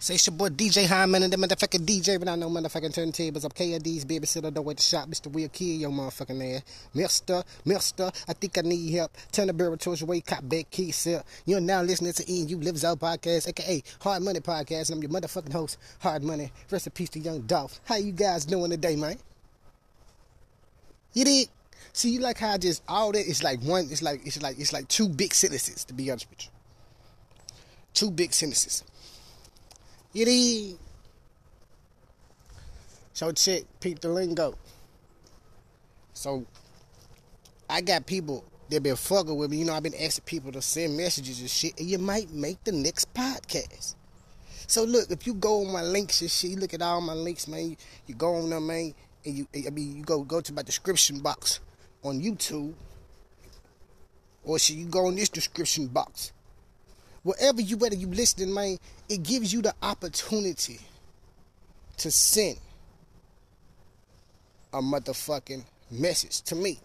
Say it's your boy DJ Hyman and the motherfucking DJ, but I know motherfucking turntables up. KID's babysitter, don't wait to shop. Mr. Will kill your motherfucking ass. Mister, mister, I think I need help. Turn the barrel towards your way, cop back, key sell. You're now listening to Ian You Lives Out Podcast, aka Hard Money Podcast, and I'm your motherfucking host, Hard Money. Rest in peace to Young Dolph. How you guys doing today, man? You did? See, you like how I just all that is like one. It's like it's like it's like two big sentences. To be honest with you, two big sentences. Did. So check, peep the lingo. So I got people that been fucking with me. You know, I've been asking people to send messages and shit, and you might make the next podcast. So look, if you go on my links and shit, you look at all my links, man. You, you go on there, man, and you I mean you go go to my description box on YouTube. Or should you go in this description box? Wherever you whether you listening, man, it gives you the opportunity to send a motherfucking message to me.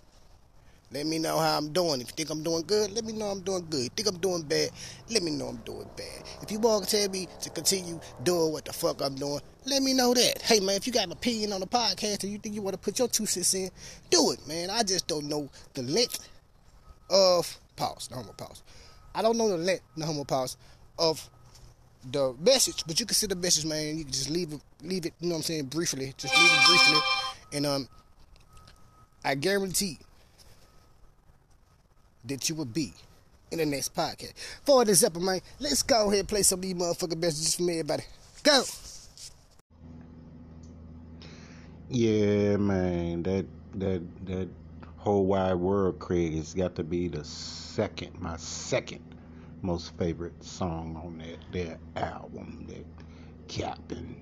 Let me know how I'm doing. If you think I'm doing good, let me know I'm doing good. Think I'm doing bad, let me know I'm doing bad. If you want to tell me to continue doing what the fuck I'm doing, let me know that. Hey man, if you got an opinion on the podcast and you think you want to put your two cents in, do it, man. I just don't know the length of pause. No, I'm gonna pause. I don't know the length, the homo pause, of the message, but you can see the message, man. You can just leave it, leave it. You know what I'm saying? Briefly, just leave it briefly, and um, I guarantee that you will be in the next podcast. For this episode, man, let's go ahead and play some of these motherfucking messages from everybody. Go. Yeah, man, that that that whole wide world, Craig, It's got to be the second, my second most favorite song on that their album, that Captain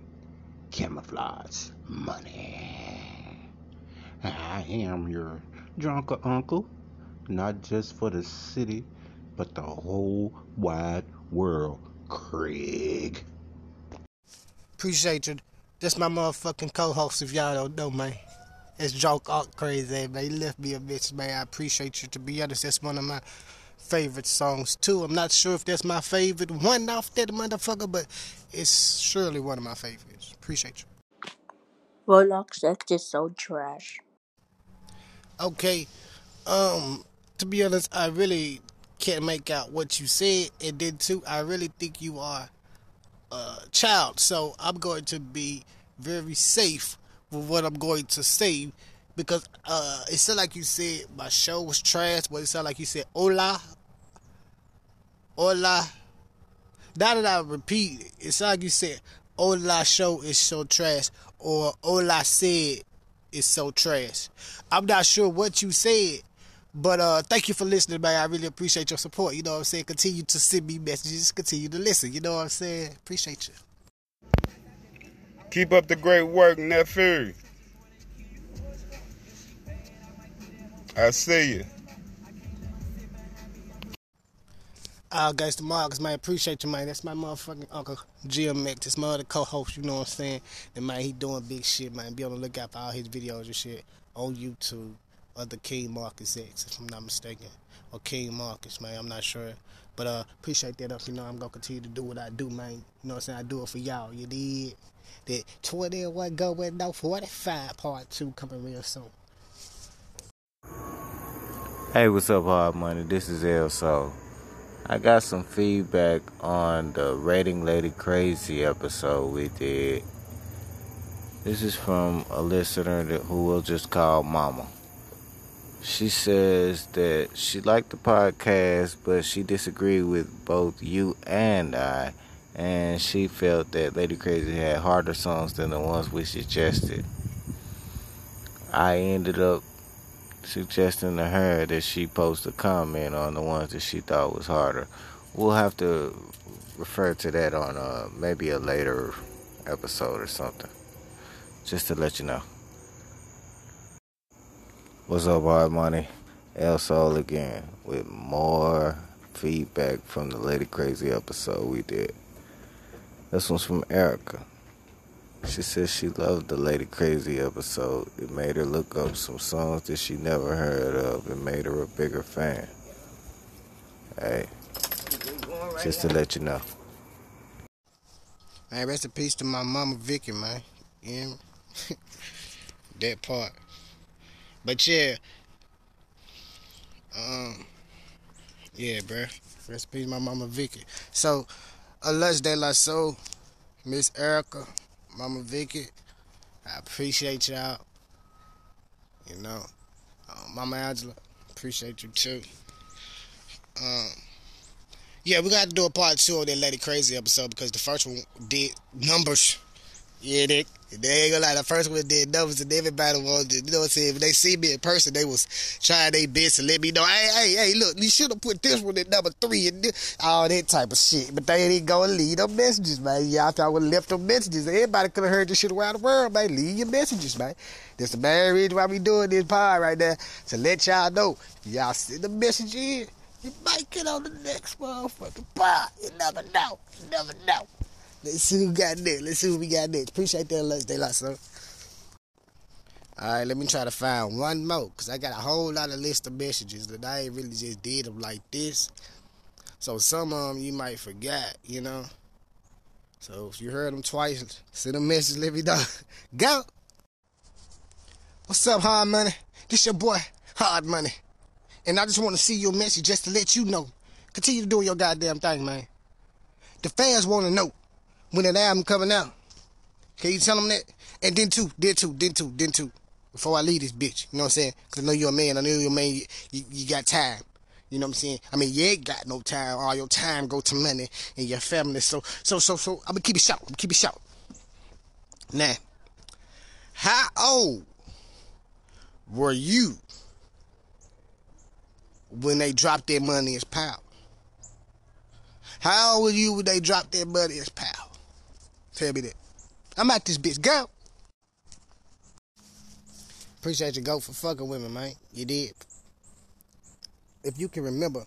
Camouflage Money. I am your drunker uncle, not just for the city, but the whole wide world, Craig. Appreciate you. This my motherfucking co-host. If y'all don't know, man. It's joke all crazy, man. You left me a bitch, man. I appreciate you. To be honest, that's one of my favorite songs too. I'm not sure if that's my favorite one off that motherfucker, but it's surely one of my favorites. Appreciate you. Roblox X is so trash. Okay, um, to be honest, I really can't make out what you said and then too. I really think you are a child, so I'm going to be very safe with what I'm going to say because uh, it sounded like you said my show was trash, but it sounded like you said hola, hola. Now that I repeat it, it like you said hola show is so trash or hola said is so trash. I'm not sure what you said, but uh, thank you for listening, man. I really appreciate your support. You know what I'm saying? Continue to send me messages, continue to listen. You know what I'm saying? Appreciate you. Keep up the great work, nephew. I see you. Uh, guys, the Marcus, man, appreciate you, man. That's my motherfucking uncle, GMX. That's my other co-host, you know what I'm saying? And, man, he doing big shit, man. Be on the lookout for all his videos and shit on YouTube. Other King Marcus X, if I'm not mistaken. Or King Marcus, man. I'm not sure. But, uh, appreciate that up. You know, I'm to continue to do what I do, man. You know what I'm saying? I do it for y'all. You did? That 21 going no 45 part 2 coming real soon. Hey, what's up, Hard Money? This is El Sol. I got some feedback on the Rating Lady Crazy episode we did. This is from a listener that, who we'll just call Mama. She says that she liked the podcast, but she disagreed with both you and I, and she felt that Lady Crazy had harder songs than the ones we suggested. I ended up suggesting to her that she post a comment on the ones that she thought was harder. We'll have to refer to that on uh, maybe a later episode or something. Just to let you know. What's up, Hard Money? El Sol again with more feedback from the Lady Crazy episode we did. This one's from Erica. She says she loved the Lady Crazy episode. It made her look up some songs that she never heard of and made her a bigger fan. Hey, just to let you know. Man, rest in peace to my mama Vicky, man. Yeah. that part. But yeah. Um Yeah, bruh. Rest peace my mama Vicky. So Alus de la Soul, Miss Erica, Mama Vicky, I appreciate y'all. You know. Uh, mama Angela, appreciate you too. Um yeah, we got to do a part two of that Lady Crazy episode because the first one did numbers. Yeah, they, they ain't gonna lie. The first one did numbers and everybody wanted, you know what I'm saying? When they see me in person, they was trying their best to let me know, hey, hey, hey, look, you should have put this one at number three and all that type of shit. But they ain't gonna leave no messages, man. Y'all thought I would have left them messages. Everybody could have heard this shit around the world, man. Leave your messages, man. That's the main reason why we doing this pod right now. To let y'all know, y'all send a message in. You might get on the next motherfucking pod. You never know. You never know. Let's see who got next. Let's see who we got next. Appreciate that, Let's Day Lot, sir. Alright, let me try to find one more. Because I got a whole lot of list of messages that I ain't really just did them like this. So some of them you might forget, you know. So if you heard them twice, send a message, let me know. Go! What's up, Hard Money? This your boy, Hard Money. And I just want to see your message just to let you know. Continue doing your goddamn thing, man. The fans want to know when that album coming out. Can you tell them that? And then two, then two, then two, then two. Before I leave this bitch, you know what I'm saying? Cause I know you're a man. I know you're a man. You, you, you got time. You know what I'm saying? I mean, you ain't got no time. All your time go to money and your family. So, so, so, so, I'm gonna keep it short. I'm gonna keep it short. Now, how old were you when they dropped their money as pal? How old were you when they dropped their money as pal? Tell me that. I'm at this bitch. Go. Appreciate you, go for fucking women, man. You did. If you can remember,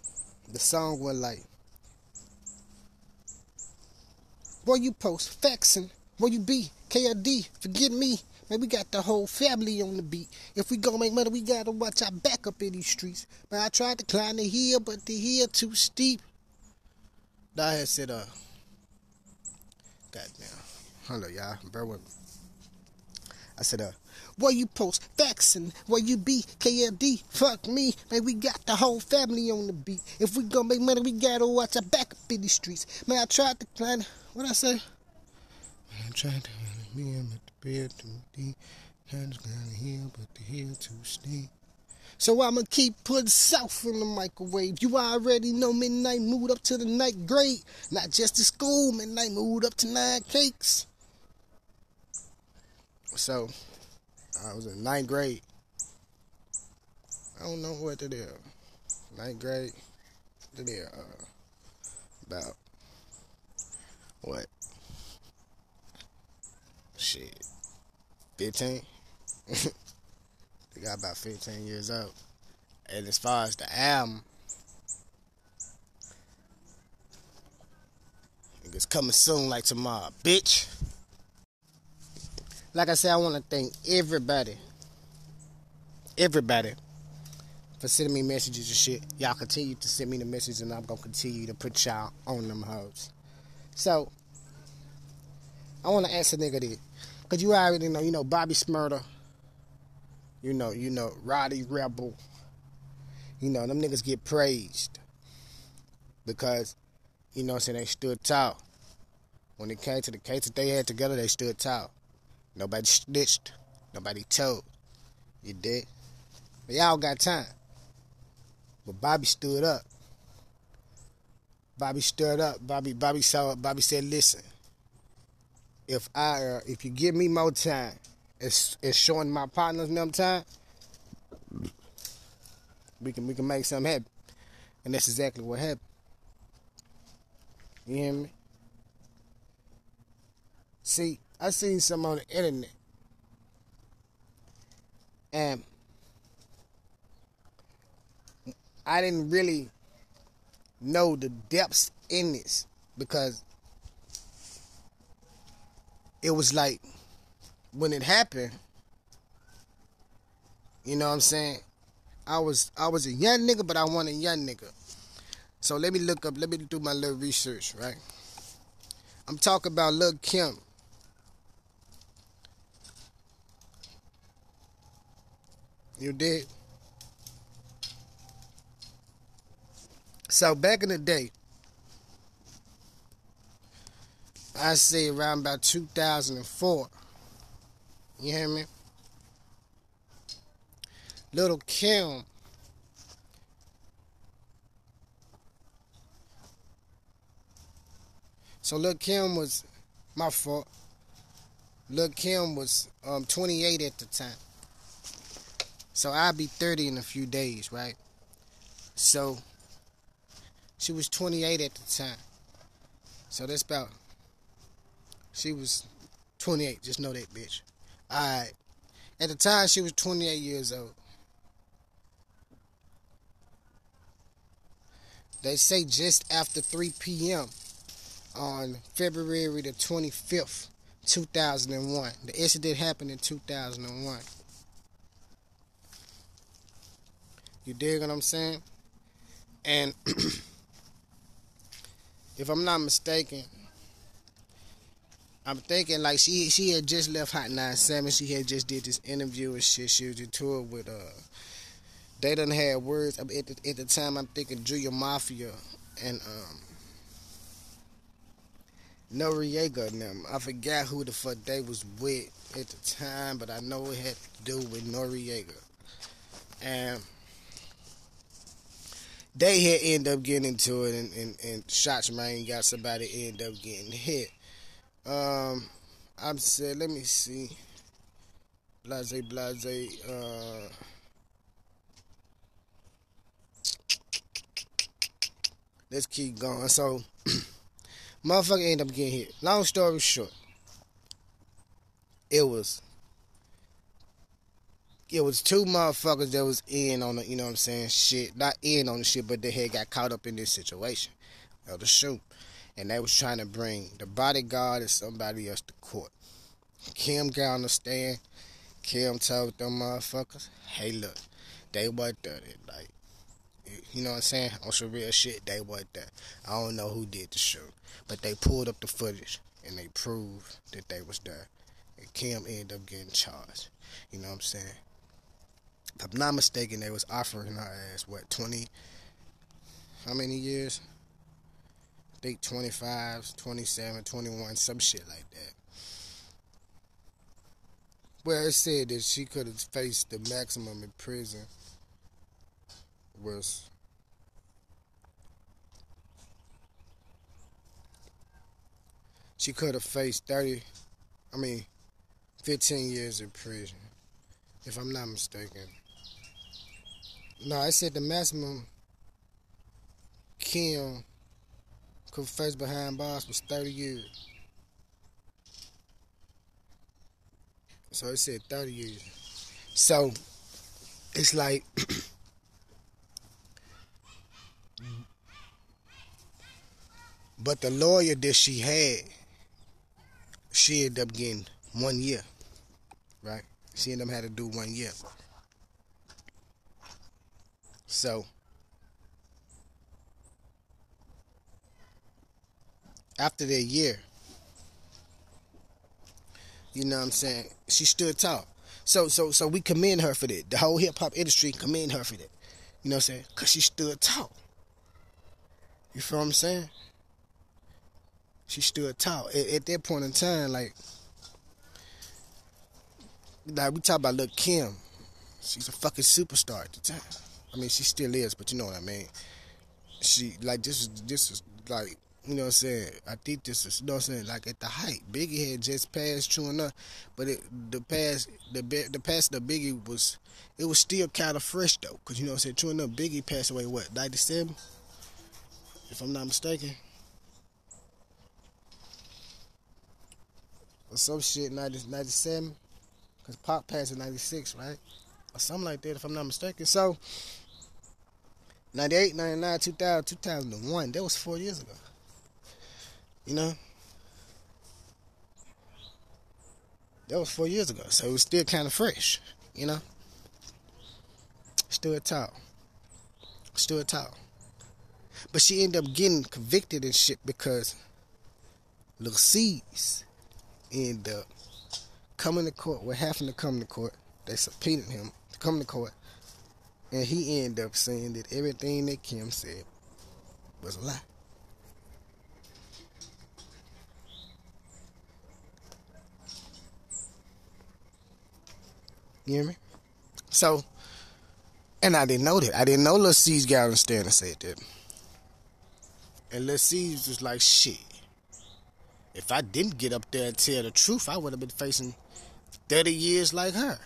the song was like, Where you post faxing. Where you be? KLD, forget me. Man, we got the whole family on the beat. If we gonna make money, we gotta watch our back up in these streets. Man, I tried to climb the hill, but the hill too steep. I had said, uh, goddamn. Hello, y'all. Bear with me. I said, uh, where you post faxing, where you be, KLD, fuck me, man, we got the whole family on the beat. If we gonna make money, we gotta watch our back up in these streets. Man, I tried to climb, what I say? Man, I tried to me and the bed too deep, trying to climb the hill, but the hill too steep. So I'ma keep putting south in the microwave. You already know midnight mood up to the night grade. Not just to school, midnight mood up to nine cakes. So I was in ninth grade. I don't know what to do. Ninth grade. To there, uh, about what? Shit, fifteen. Got about 15 years old. And as far as the album, it's coming soon like tomorrow, bitch. Like I said, I want to thank everybody, everybody, for sending me messages and shit. Y'all continue to send me the messages, and I'm gonna continue to put y'all on them hoes. So, I want to ask a nigga this, cause you already know, you know, Bobby Shmurda you know, you know, Rowdy Rebel. You know, them niggas get praised because, you know, I'm saying they stood tall. When it came to the case that they had together, they stood tall. Nobody snitched. Nobody told. You did. But y'all got time. But Bobby stood up. Bobby stood up. Bobby Bobby saw Bobby said, listen, if I uh, if you give me more time, it's, it's showing my partners them time, we can we can make something happen. And that's exactly what happened. You hear me? See, I seen some on the internet. And I didn't really know the depths in this because it was like when it happened, you know what I'm saying? I was I was a young nigga, but I want a young nigga. So let me look up, let me do my little research, right? I'm talking about Lil Kim. You did? So back in the day, I say around about 2004. You hear me? Little Kim So Lil Kim was my fault. Lil Kim was um, 28 at the time. So I'll be 30 in a few days, right? So she was 28 at the time. So that's about she was 28, just know that bitch. Alright. At the time she was 28 years old. They say just after 3 p.m on February the 25th, 2001. The incident happened in 2001. You dig what I'm saying? And if I'm not mistaken, I'm thinking like she she had just left Hot 97. She had just did this interview and shit. She was on tour with uh. They done had words at the, at the time. I'm thinking Junior Mafia and um Noreaga and them. I forgot who the fuck they was with at the time, but I know it had to do with Noreaga. And they had end up getting into it and, and, and shots rain got somebody end up getting hit. Um I'm said let me see. Blase blase uh let's keep going. So Motherfucker ended up getting hit. Long story short, it was it was two motherfuckers that was in on the, you know what I'm saying, shit. Not in on the shit, but they had got caught up in this situation of the shoot. And they was trying to bring the bodyguard and somebody else to court. Kim got on the stand. Kim told them motherfuckers, hey look, they wasn't done it. Like, you know what I'm saying? On some real shit, they wasn't there. I don't know who did the shoot. But they pulled up the footage and they proved that they was there. And Kim ended up getting charged. You know what I'm saying? If I'm not mistaken, they was offering her ass what 20 how many years? Think 25, 27, 21, some shit like that. Well, it said that she could have faced the maximum in prison was she could have faced 30, I mean, 15 years in prison, if I'm not mistaken. No, I said the maximum Kim face behind bars was 30 years. So it said 30 years. So it's like but the lawyer that she had she ended up getting one year, right? She ended up had to do one year. So after that year, you know what I'm saying? She stood tall. So so so we commend her for that. The whole hip hop industry commend her for that. You know what I'm saying? Cause she stood tall. You feel what I'm saying? she stood tall. At, at, that point in time, like, like we talk about Lil Kim, she's a fucking superstar at the time. I mean, she still is, but you know what I mean. She like this is this is like you know what I'm saying. I think this is you know what I'm saying. Like at the height, Biggie had just passed true enough, but it, the past the the past the Biggie was it was still kind of fresh though, cause you know what I'm saying. True enough, Biggie passed away what 97, if I'm not mistaken. or some shit, 90, 97. Because Pac passed in 96, right? Or something like that, if I'm not mistaken. So, 98, 99, 2000, 2001, that was four years ago. You know? That was four years ago. So it was still kind of fresh, you know? Still tall. Still tall. But she ended up getting convicted and shit because Little Cease end up coming to court. We're having to come to court. They subpoenaed him to come to court. And he ended up saying that everything that Kim said was a lie. You hear me? So, and I didn't know that. I didn't know Lil Cease got on the stand and said that. And Lil Cease was like, shit. If I didn't get up there and tell the truth, I would have been facing 30 years like her.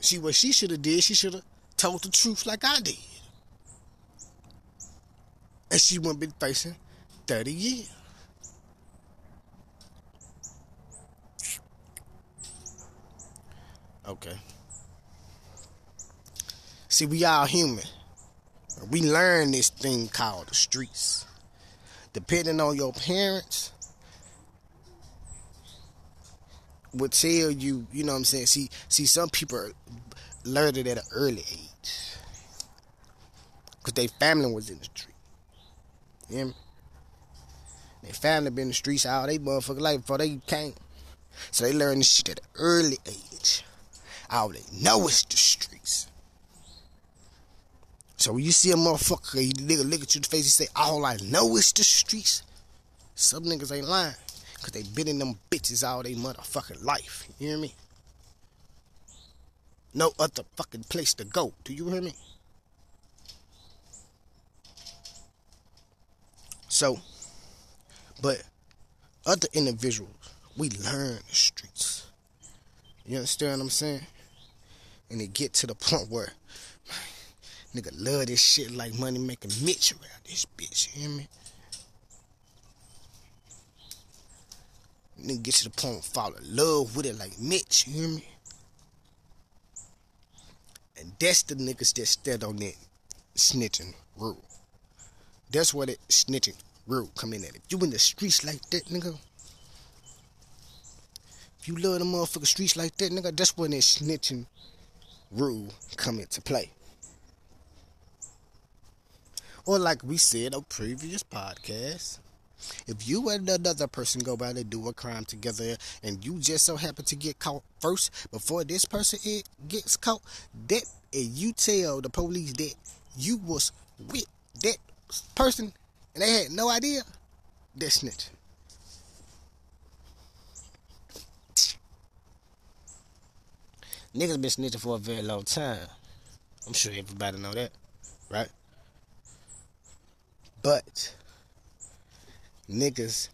See what she should have did, she should have told the truth like I did. And she wouldn't been facing 30 years. Okay. See, we all human. We learn this thing called the streets. Depending on your parents, will tell you, you know what I'm saying? See, see, some people learned it at an early age. Because their family was in the street. You hear me? Their family been in the streets all they motherfucking life before they came. So they learned this shit at an early age. All they know is the streets. So when you see a motherfucker, you nigga look at you in the face and say, all I know is the streets. Some niggas ain't lying. Cause they been in them bitches all they motherfucking life. You hear me? No other fucking place to go. Do you hear me? So, but other individuals, we learn the streets. You understand what I'm saying? And it get to the point where nigga love this shit like money making Mitch around this bitch. You hear me? Nigga get to the point where fall in love with it like Mitch. You hear me? And that's the niggas that stand on that snitching rule. That's where that snitching rule come in at. If you in the streets like that, nigga. If you love the motherfucking streets like that, nigga, that's when that snitching rule come into play. Or like we said on previous podcasts, if you and another person go by and do a crime together and you just so happen to get caught first before this person it gets caught, that and you tell the police that you was with that person and they had no idea, that's snitching. Niggas been snitching for a very long time. I'm sure everybody know that, right? But niggas,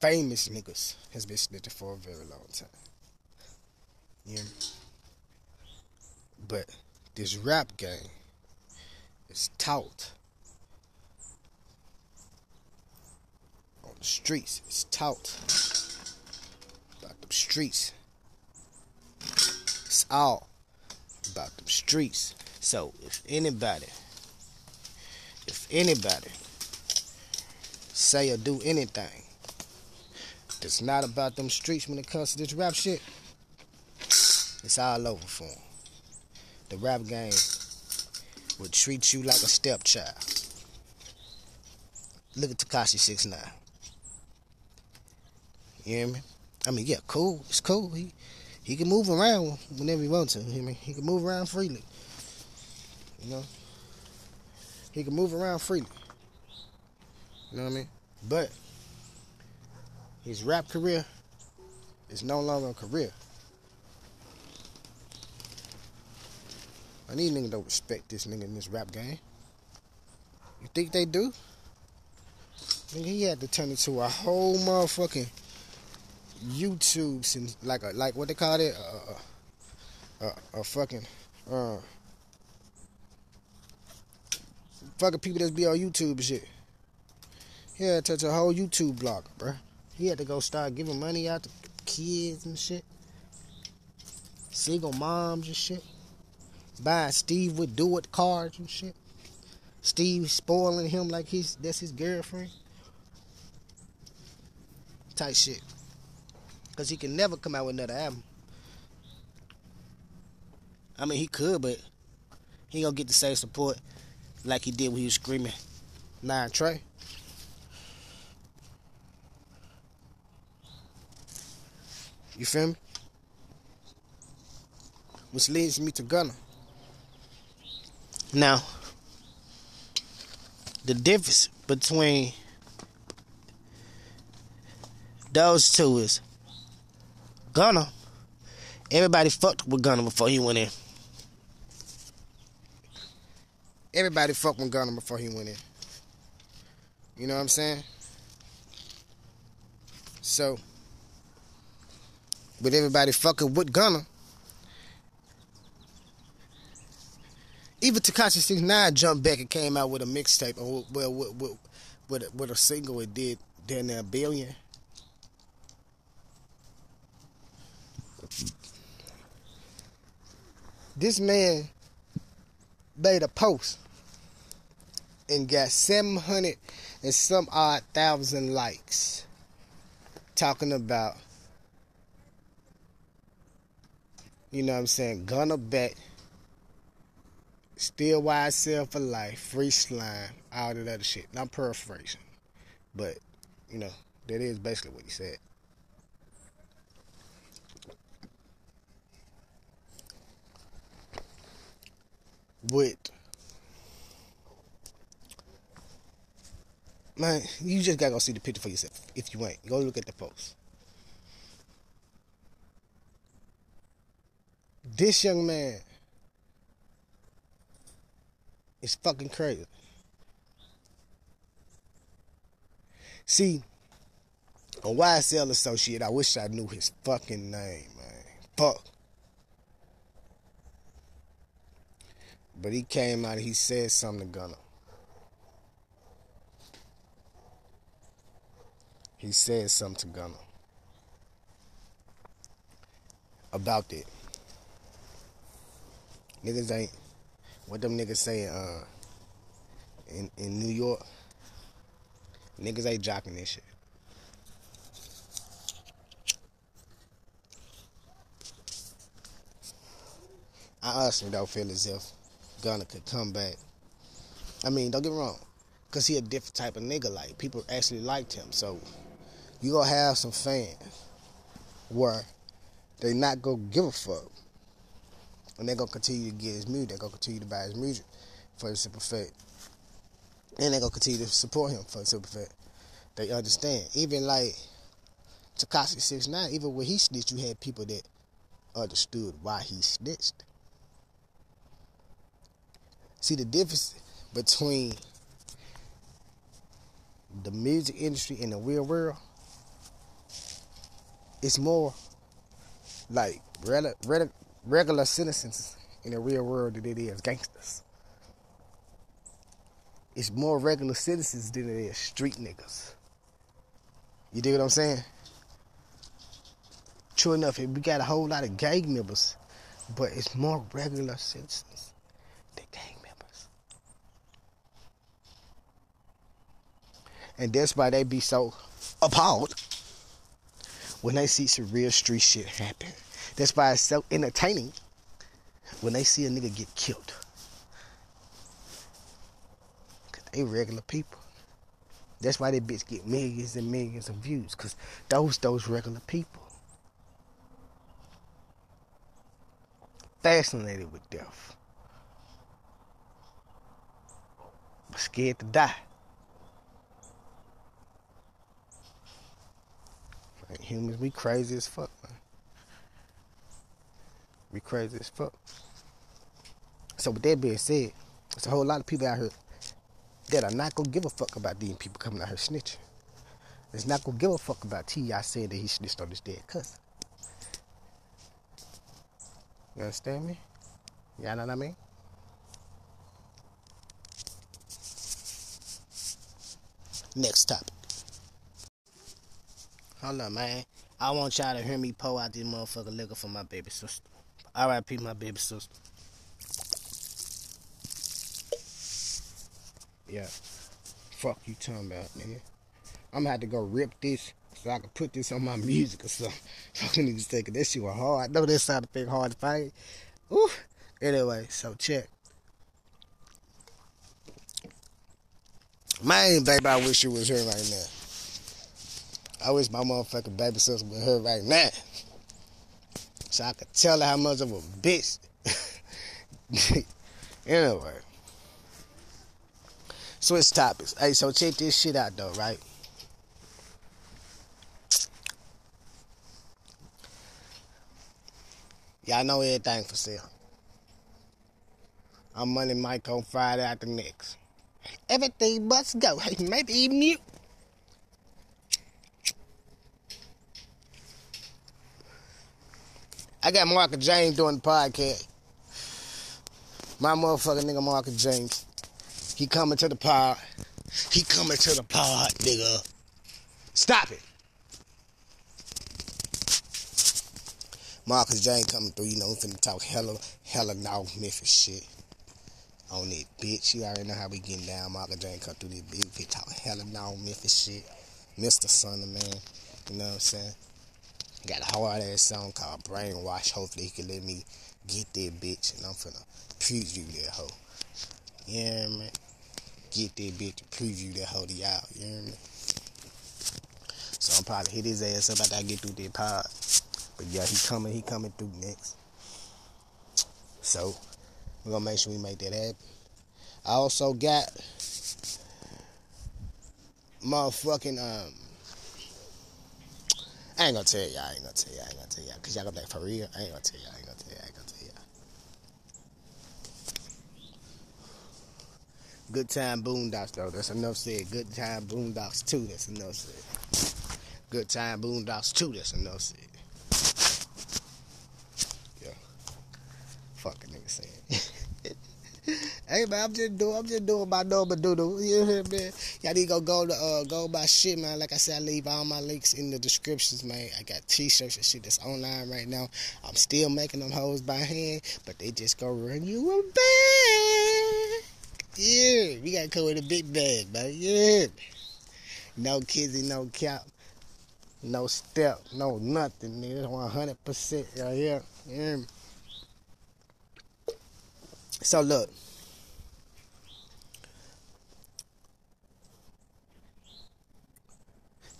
famous niggas, has been snitching for a very long time. Yeah. But this rap game is taught on the streets. It's taught streets. It's all about them streets. So if anybody, if anybody say or do anything that's not about them streets when it comes to this rap shit, it's all over for them. The rap game would treat you like a stepchild. Look at Tekashi Six Nine. You hear me? I mean, yeah, cool. It's cool. He he can move around whenever he wants to. You hear me? He can move around freely. You know? He can move around freely. You know what I mean? But his rap career is no longer a career. And these niggas don't respect this nigga in this rap game. You think they do? Nigga, he had to turn into a whole motherfucking YouTube since like a like what they call it a, a, a fucking uh fucking people that be on YouTube and shit. He had to touch a whole YouTube blogger, bro. He had to go start giving money out to kids and shit. Single moms and shit. Buying Steve would do it cards and shit. Steve spoiling him like he's that's his girlfriend. Type shit. Because he can never come out with another album. I mean, he could, but he gonna get the same support like he did when he was screaming Nine Trey. You feel me? Which leads me to Gunna. Now, the difference between those two is Gunna. Everybody fucked with Gunna before he went in. Everybody fucked with Gunna before he went in. You know what I'm saying? So, with everybody fucking with Gunna, even Tekashi 69 jumped back and came out with a mixtape, or well, with, with, with, a, with a single it did down there a billion. This man made a post and got 700 and some odd thousand likes talking about, you know what I'm saying, gonna bet, still YSL for life, free slime, all that other shit. I'm paraphrasing, but, you know, that is basically what he said. With man, you just gotta go see the picture for yourself. If you ain't, go look at the post. This young man is fucking crazy. See, a YSL associate, I wish I knew his fucking name, man. Fuck. But he came out he said something to Gunna. he said something to Gunna about that. Niggas ain't what them niggas saying uh in in New York. Niggas ain't jocking this shit. I honestly don't feel as if Gunna could come back. I mean, don't get me wrong, cause he a different type of nigga. Like people actually liked him, so you gonna have some fans where they not gonna give a fuck. And they're gonna continue to get his music, they're gonna continue to buy his music for the simple fact. And they're gonna continue to support him for the simple fact. They understand. Even like Tekashi 69, even when he snitched, you had people that understood why he snitched. See the difference between the music industry and the real world it's more like regular, regular citizens in the real world than it is gangsters. It's more regular citizens than it is street niggas. You dig what I'm saying? True enough, we got a whole lot of gang members, but it's more regular citizens than gang members. And that's why they be so appalled when they see some real street shit happen. That's why it's so entertaining when they see a nigga get killed. Cause they regular people. That's why they bitch get millions and millions of views. Cause those those regular people. Fascinated with death. Scared to die. Like humans, we crazy as fuck, man. We crazy as fuck. So with that being said, there's a whole lot of people out here that are not gonna give a fuck about these people coming out here snitching. It's not gonna give a fuck about T.I. saying that he snitched on his dead cousin. You understand me? Y'all know what I mean? Next topic. Hold up, man. I want y'all to hear me pull out this motherfucker liquor for my baby sister. R.I.P. my baby sister. Yeah. Fuck you talking about, nigga. I'm gonna have to go rip this so I can put this on my music or something. Fucking niggas thinking this shit was hard. I know this sound a bit hard to find. Ooh. Anyway, so check. Man, baby, I wish you was here right now. I wish my motherfucking baby sister was here right now. So I could tell her how much of a bitch. anyway. Switch topics. Hey, so check this shit out though, right? Y'all know everything for sale. I'm Money Mike on Friday after next. Everything must go. Hey, maybe even you. I got Marcus James doing the podcast. My motherfucking nigga Marcus James. He coming to the pod. He coming to the pod, nigga. Stop it. Marcus James coming through, you know, we finna talk hella, hella North Memphis shit. On that bitch. You already know how we getting down. Marcus James come through this bitch. We talk hella North Memphis shit. Mr. Son of Man. You know what I'm saying? Got a hard ass song called Brainwash. Hopefully he can let me get that bitch and I'm finna preview that hoe. Yeah, man. Get that bitch to preview that hoe to y'all. You know what? So I'm probably hit his ass up after I get through that pod. But yeah, he coming, he coming through next. So we're gonna make sure we make that happen. I also got motherfucking um I ain't gonna tell y'all, I ain't gonna tell y'all, I ain't gonna tell y'all, cause y'all gonna be like, for real, I ain't gonna tell y'all, I ain't gonna tell y'all, I ain't gonna tell y'all. Good time boondocks though, that's enough said. Good time boondocks too, that's enough said. Good time boondocks too, that's enough said. Yeah. Fucking nigga saying. Hey man, I'm just doing, I'm just doing my normal doodle. You hear me, man? Y'all need to go go to uh, go buy shit, man. Like I said, I leave all my links in the descriptions, man. I got t-shirts and shit that's online right now. I'm still making them hoes by hand, but they just go run you a bag. Yeah, we gotta come with a big bag, man. Yeah. No kizzy, no cap, no step, no nothing, nigga. 100% right here. Yeah. So look.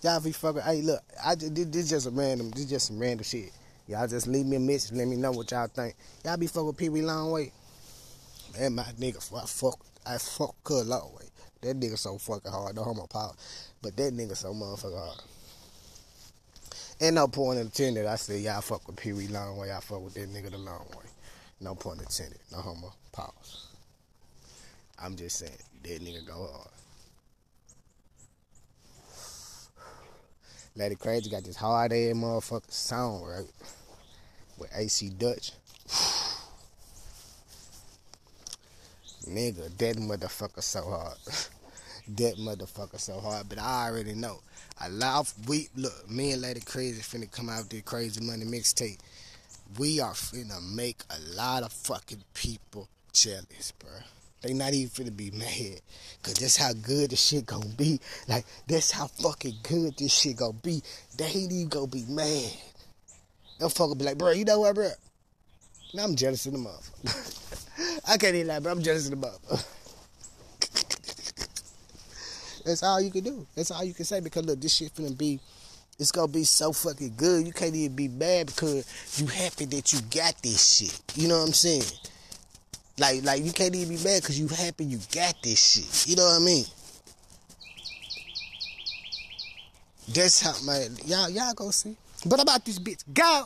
Y'all be fucking. Hey, look, I just, this, this just a random. This just some random shit. Y'all just leave me a message. Let me know what y'all think. Y'all be fucking Pee Wee Longway. Man, my nigga, I fuck, I fuck Cuz Longway. That nigga so fucking hard. No homo power, but that nigga so motherfucking hard. Ain't no point in intended. I said y'all fuck with Pee Wee Longway. I fuck with that nigga the long way. No point intended. No homo pause. I'm just saying that nigga go hard. Lady Crazy got this hard ass motherfucking song, right? With AC Dutch. Nigga, that motherfucker so hard. that motherfucker so hard. But I already know. I love we look, me and Lady Crazy finna come out with this crazy money mixtape. We are finna make a lot of fucking people jealous, bruh. They not even finna be mad. Cause that's how good the shit gonna be. Like, that's how fucking good this shit gonna be. They ain't even gonna be mad. They'll fucking be like, bro, you know what, bro? Now I'm jealous of the motherfucker. I can't even lie, bro. I'm jealous of the motherfucker. that's all you can do. That's all you can say. Because look, this shit finna be it's gonna be so fucking good. You can't even be mad because you happy that you got this shit. You know what I'm saying? Like, like you can't even be mad because you happy you got this shit. You know what I mean? That's how man. Y'all, y'all go see. But about this bitch, go.